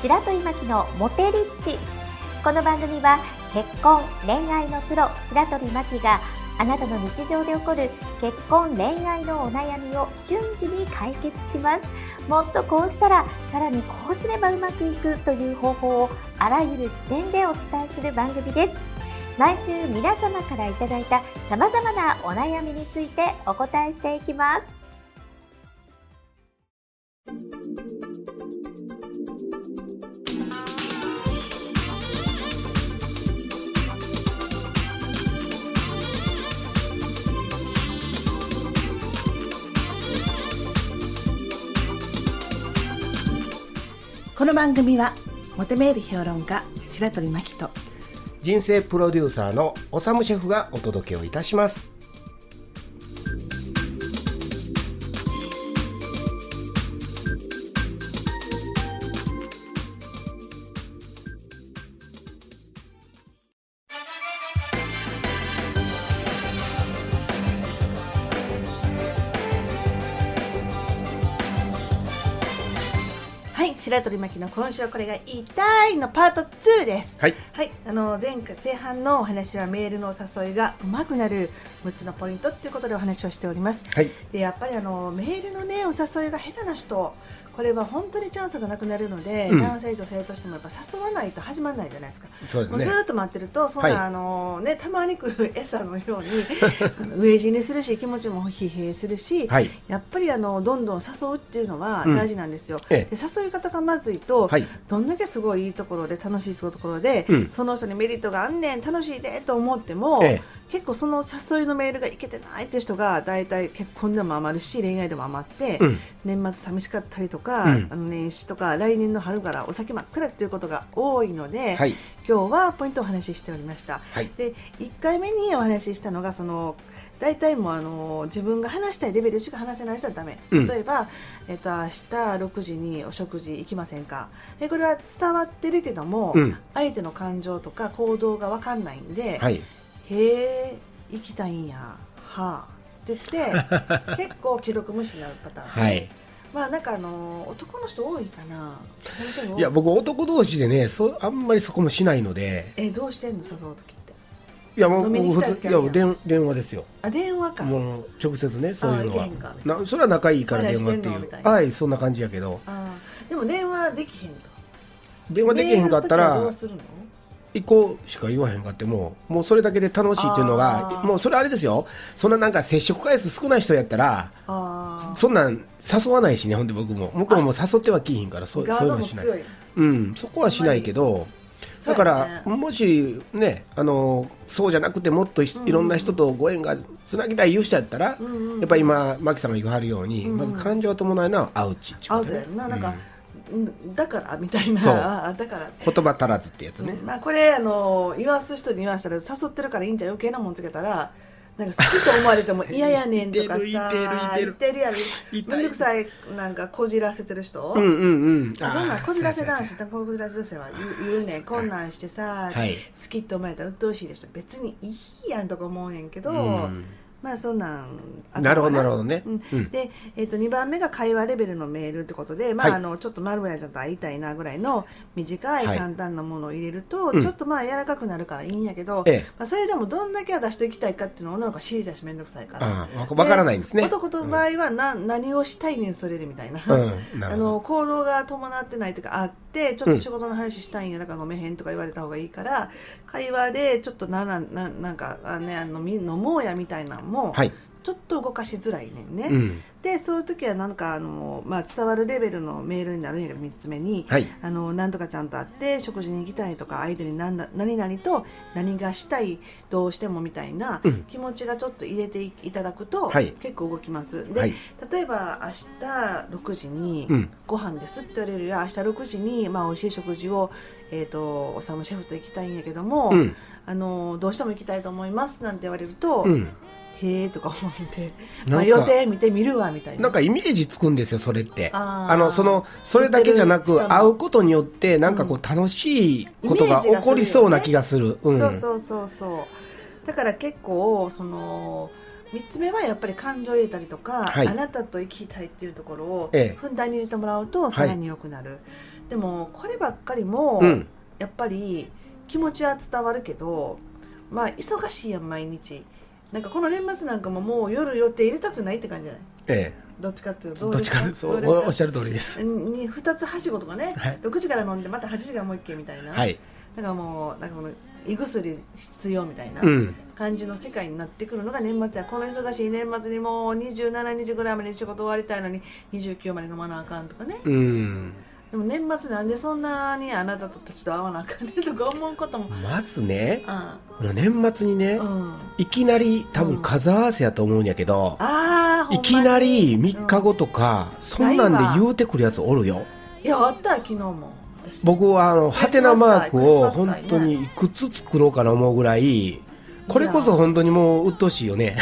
白鳥真希のモテリッチ。この番組は結婚恋愛のプロ白鳥真希があなたの日常で起こる結婚恋愛のお悩みを瞬時に解決します。もっとこうしたらさらにこうすればうまくいくという方法をあらゆる視点でお伝えする番組です。毎週皆様からいただいた様々なお悩みについてお答えしていきます。この番組はモテメール評論家白鳥真希と人生プロデューサーのおさむシェフがお届けをいたします。白鳥真希の今週はこれが言いたいのパート2です。はい。はい、あの前回前半のお話はメールのお誘いがうまくなる6つのポイントっていうことでお話をしております。はい。でやっぱりあのメールのねお誘いが下手な人これは本当にチャンスがなくなるので、うん。男性女性としてもやっぱ誘わないと始まらないじゃないですか。そうですね。もうずーっと待ってるとそんな、はい。あのねたまに来る餌のように 飢え死にするし気持ちも疲弊するし、はい。やっぱりあのどんどん誘うっていうのはうん。大事なんですよ。ええ。で誘い方がまずいと、はい。どんだけすごいいいところで楽しいところで、うん。そのそにメリットがあんねん楽しいでと思っても、え。結構その誘いのメールがいけてないって人が大体結婚でも余るし恋愛でも余って、うん。年末寂しかったりとか、うん。あの年始とか来年の春からお酒真っ暗っていうことが多いので、はい。今日はポイントをお話ししておりました。はい。で1回目にお話ししたのがその大体もうあの自分が話したいレベルしか話せない人はダメ、うん。例えば、えっと、明日6時にお食事行きませんか？えこれは伝わってるけども、うん。相手の感情とか行動が分かんないんで、はいへえ行きたいんやはあって言って 結構既読無視になるパターン、はい。まあなんかあの男の人多いかな。い。や僕男同士でねそあんまりそこもしないので。えどうしてんの誘う時って？いやもう普通いや電電話ですよ。あ電話か。もう直接ねそういうのは。なそれは仲いいから電話っていう。はいそんな感じやけど。でも電話できへんと。電話できへんかったメールの時はどらうするの？行こうしか言わへんかってももうそれだけで楽しいっていうのがもうそれあれですよ。そんななんか接触回数少ない人やったらあそんなん誘わないしねほんで僕も。向こうも誘ってはきひんからそそういうのはしない。うんそこはしないけどだから、もしねあのそうじゃなくてもっといいろんな人とご縁がつなぎたいいう人やったら、やっぱり今マキさんが言わはるように、まず感情を伴うのはアウチっていうアウことねトやんな。なんか、うんだからみたいな。そう。あだから。うん言葉足らずってやつね、まあこれあの言わす人に言わしたら誘ってるからいいんじゃん余計なもんつけたらなんか好きと思われても嫌やねんとかさ言ってるやん。痛いめんどくさいなんかこじらせてる人、うんうんうん。あそんなんこじらせ男子とこじらせ女性は言う言うねん。こんなんしてさ、はい。好きって思われたら鬱陶しいでしょ。別にいいやんとか思うねんけど、うんまあそんなんあな。るほどなるほどね、うん。うん。で、えー、と2番目が会話レベルのメールってことで、まあはい。あのちょっと丸村ちゃんと会いたいなぐらいの短いはい。簡単なものを入れると、うん。ちょっとまあ柔らかくなるからいいんやけど、ええまあ、それでもどんだけは出していきたいかっていうのを女の子は知りたいし面倒くさいから。ああわわからないんですね。男の場合はな、何をしたいねんそれでみたいな、あの行動が伴ってないというかあってちょっと仕事の話したいんやだから飲めへんとか言われた方がいいから会話でちょっとななななんかあ、ね、あのみ飲もうやみたいなのも、はい、ちょっと動かしづらいねんね、うん。でそういう時はなんかあの、まあ、伝わるレベルのメールになるんやけど3つ目に、はい。あのなんとかちゃんと会って食事に行きたいとか相手に何だ何々と何がしたいどうしてもみたいなうん。気持ちがちょっと入れていいただくと、はい。結構動きます。で、はい。例えば明日6時にうん。ご飯ですって言われるよりは明日6時に、まあ、美味しい食事を、えー、とおさむシェフと行きたいんやけども、うん。あのどうしても行きたいと思いますなんて言われると、うんへえとか思って、なんかまあ、予定見てみるわみたいな。なんかイメージつくんですよそれって。あのそのそれだけじゃなく会うことによってなんかこう楽しいことが起こりそうな気がする。うん。そうそうそうそう。だから結構その3つ目はやっぱり感情を入れたりとか、はい。あなたと生きたいっていうところをええ。ふんだんに入れてもらうとさらに良くなる、でもこればっかりも、うん。やっぱり気持ちは伝わるけどまあ忙しいやん毎日なんかこの年末なんかももう夜予定入れたくないって感じじゃない？えどっちかっていうえとどっちかそうおっしゃる通りです。に2つはしごとかね、はい。6時から飲んでまた8時からもう一軒みたいな、はい。だからもうなんかこの胃薬必要みたいなうん。感じの世界になってくるのが年末や。この忙しい年末にもう27日ぐらいまでに仕事終わりたいのに29まで飲まなあかんとかね。うんでも年末なんでそんなにあなたたちと会わなあかんねとか思うことも。まずね。あこの年末にね、うん。いきなり多分数合わせやと思うんやけど、あーいきなりほん。まに3日後とか、そんなんで言うてくるやつおるよ。いやあった昨日も。私。僕はあのハテナマークを本当にいくつ作ろうかな思うぐらいこれこそ本当にもう鬱陶しいよね。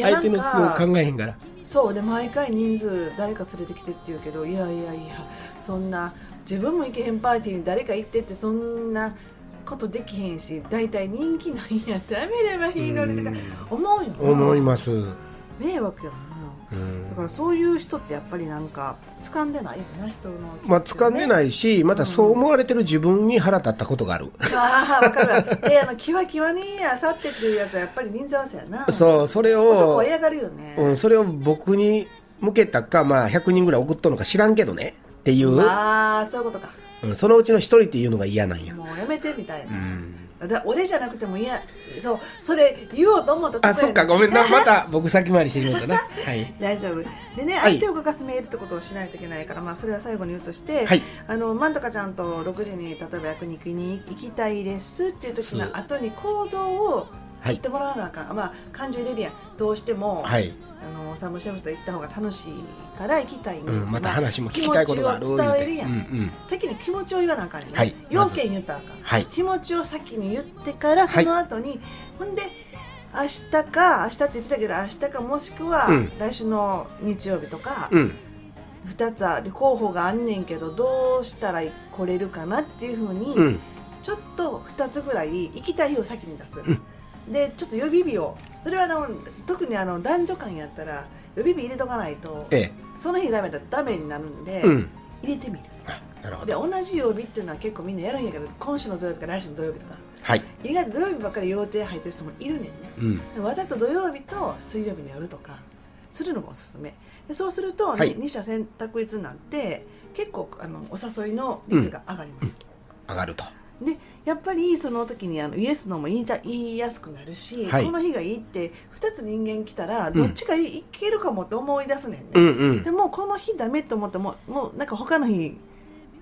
相手の都合考えへんからそうで毎回人数誰か連れてきてって言うけどいやいやいやそんな自分も行けへんパーティーに誰か行ってってそんなことできへんし大体人気ないんや。ったらやめればいいのにとか思うよな。思います、迷惑やだからそういう人ってやっぱりなんか掴んでないよな人のまあ掴んでないいしまたそう思われてる自分に腹立ったことがある、ああ分かるわ。えあのキワキワにあさってっていうやつはやっぱり人数合わせやな。そうそれを男は嫌がるよね、うん、それを僕に向けたか、まあ、100人ぐらい送っとんのか知らんけどね。っていう、まあそういうことか。うん、そのうちの一人っていうのが嫌なんや、もうやめてみたいな、うん、だ俺じゃなくても嫌そうそれ言おうと思った。あそっかごめんなまた 僕先回りしてしまったな。はい。大丈夫。でねはい。相手を動かすメールってことをしないといけないから、まあ、それは最後に言うとして、はい。あのマントカちゃんと6時に例えば焼肉に行きたいですっていう時の後に行動をはい言ってもらわなあかん、まあ感情入れるやん。どうしても、はい、あのサムシェフと行った方が楽しいから行きたいね、うん、また話も聞きたいことがある気持ちを伝えるやん、言うんうん。先に気持ちを言わなあかんねはい。要件言ったらあかん、はい。気持ちを先に言ってからその後に、ほんで明日か明日って言ってたけど明日かもしくはうん。来週の日曜日とか、うん。2つある候補があんねんけどどうしたら来れるかなっていうふうに、うん。ちょっと2つぐらい行きたい日を先に出す、んでちょっと予備日をそれはあの特にあの男女間やったら予備日入れとかないとえその日ダメだダメになるんで、えうん。入れてみる。あなるほでど同じ曜日っていうのは結構みんなやるんやけど今週の土曜日か来週の土曜日とかはい。意外と土曜日ばっかり予定入ってる人もいるねんね。うん。わざと土曜日と水曜日にやるとかするのがおすすめ。でそうすると、はい。二者選択率になって結構あのお誘いの率が上がります、上がるとでやっぱりその時にあのイエスのも言いた言いやすくなるし、はい。この日がいいって2つ人間来たらどっちがい,、いけるかもって思い出すねんね、うんうんでもこの日ダメと思ってももうなんか他の日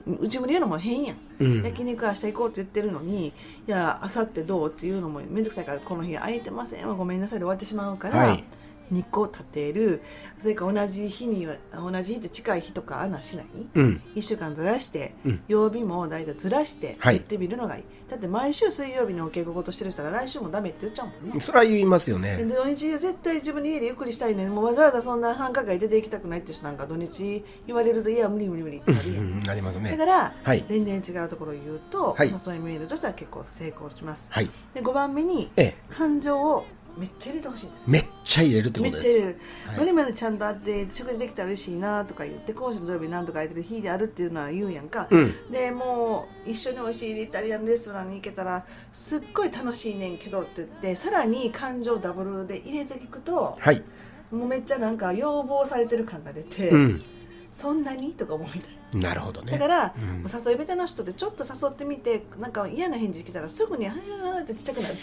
自分で言うのも変やん、うん。焼肉明日行こうって言ってるのにいや明後日どうっていうのも面倒くさいからこの日空いてませんわごめんなさいで終わってしまうから、はい日光立てるそれから同じ日には同じ日って近い日とかあんなんしない？うん。1週間ずらして、うん。曜日も大体ずらしてはい。言ってみるのがいい、だって毎週水曜日にお稽古事してる人は来週もダメって言っちゃうもんね。それは言いますよでね土日絶対自分で家でゆっくりしたいのにもうわざわざそんな繁華街出て行きたくないって人なんか土日言われるといや無理無理無理ってうんなるやん、うんなりますね。だから、はい。全然違うところを言うと、はい。誘いメールとしては結構成功します。はい。で5番目にええ。感情をめっちゃ入れてほしいですめっちゃ入れるってことです。めっちゃ入れる、はい。まるまるちゃんと会って食事できたら嬉しいなとか言って今週の土曜日何とか空いてる日であるっていうのは言うやんか、うん。でもう一緒に美味しいイタリアンレストランに行けたらすっごい楽しいねんけどって言ってさらに感情ダブルで入れていくとはい。もうめっちゃなんか要望されてる感が出て、うん。そんなに？とか思うみたいなるほどね。だから、うん。誘い下手の人ってちょっと誘ってみてなんか嫌な返事来たらすぐに「はーってちっちゃくなって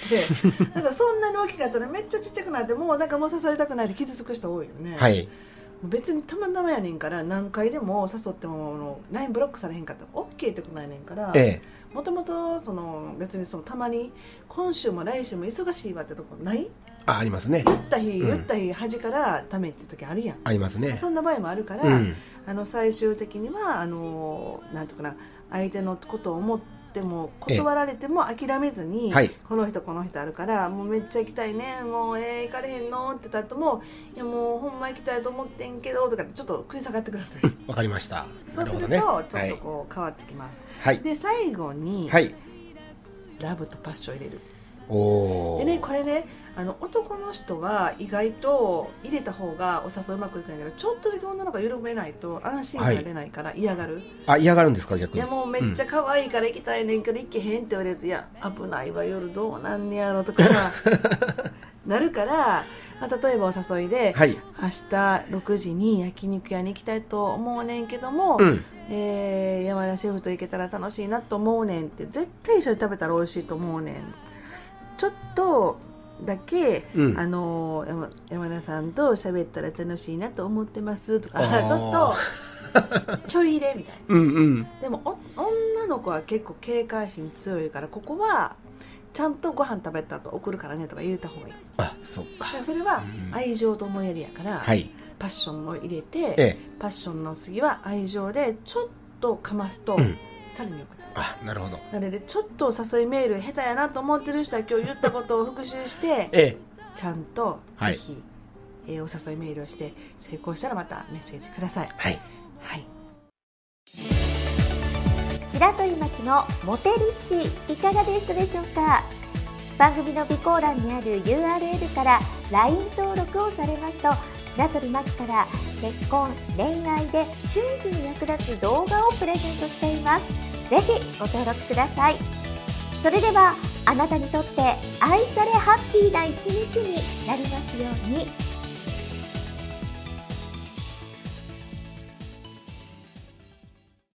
なんかそんなに大きかったらめっちゃちっちゃくなってもうなんかもう誘いたくないで傷つく人多いよね、はい。別にたまたまやねんから何回でも誘っても LINE ブロックされへんかったら OK ってことないねんからえもともとその別にそのたまに今週も来週も忙しいわってとこない？えあありますね。言った日、うん。言った日端からダメって時あるやん。ありますね。そんな場合もあるから、うんあの最終的にはあのなんとかな相手のことを思っても断られても諦めずに、はい。この人この人あるからもうめっちゃ行きたいねもうえー、行かれへんのって言った後もいやもうほんま行きたいと思ってんけどとかちょっと食い下がってください。わかりました。そうすると、ちょっとこう変わってきます、はい。で最後に、はい。ラブとパッションを入れるでねこれねあの男の人は意外と入れた方がお誘いうまくいくんやけどちょっとだけ女の子が緩めないと安心感が出ないから嫌がる、あ嫌がるんですか逆に？いやもうめっちゃ可愛いから行きたいねんけど行けへんって言われるといや危ないわ夜どうなんねやろとかさ なるから、まあ、例えばお誘いで、はい。明日6時に焼肉屋に行きたいと思うねんけども、うん。えー山田シェフと行けたら楽しいなと思うねんって絶対一緒に食べたら美味しいと思うねんちょっとだけ、うん。あの山山田さんと喋ったら楽しいなと思ってますとか ちょっとちょい入れみたいな。うんうん。でもお女の子は結構警戒心強いからここはちゃんとご飯食べた後送るからねとか入れた方がいい。あそっだかそれはうん。愛情と思いやりやから、はい。パッションも入れて、ええ。パッションの次は愛情でちょっとかますと、うん。さらによくあなるほど。なのでちょっとお誘いメール下手やなと思ってる人は今日言ったことを復習してえちゃんとはい。ぜひ、えーお誘いメールをして成功したらまたメッセージください。えはい。はい。白鳥巻きのモテリッチいかがでしたでしょうか？番組の備考欄にある URL から LINE 登録をされますと白鳥巻きから結婚恋愛で瞬時に役立つ動画をプレゼントしていますぜひご登録ください。それではあなたにとって愛されハッピーな一日になりますように。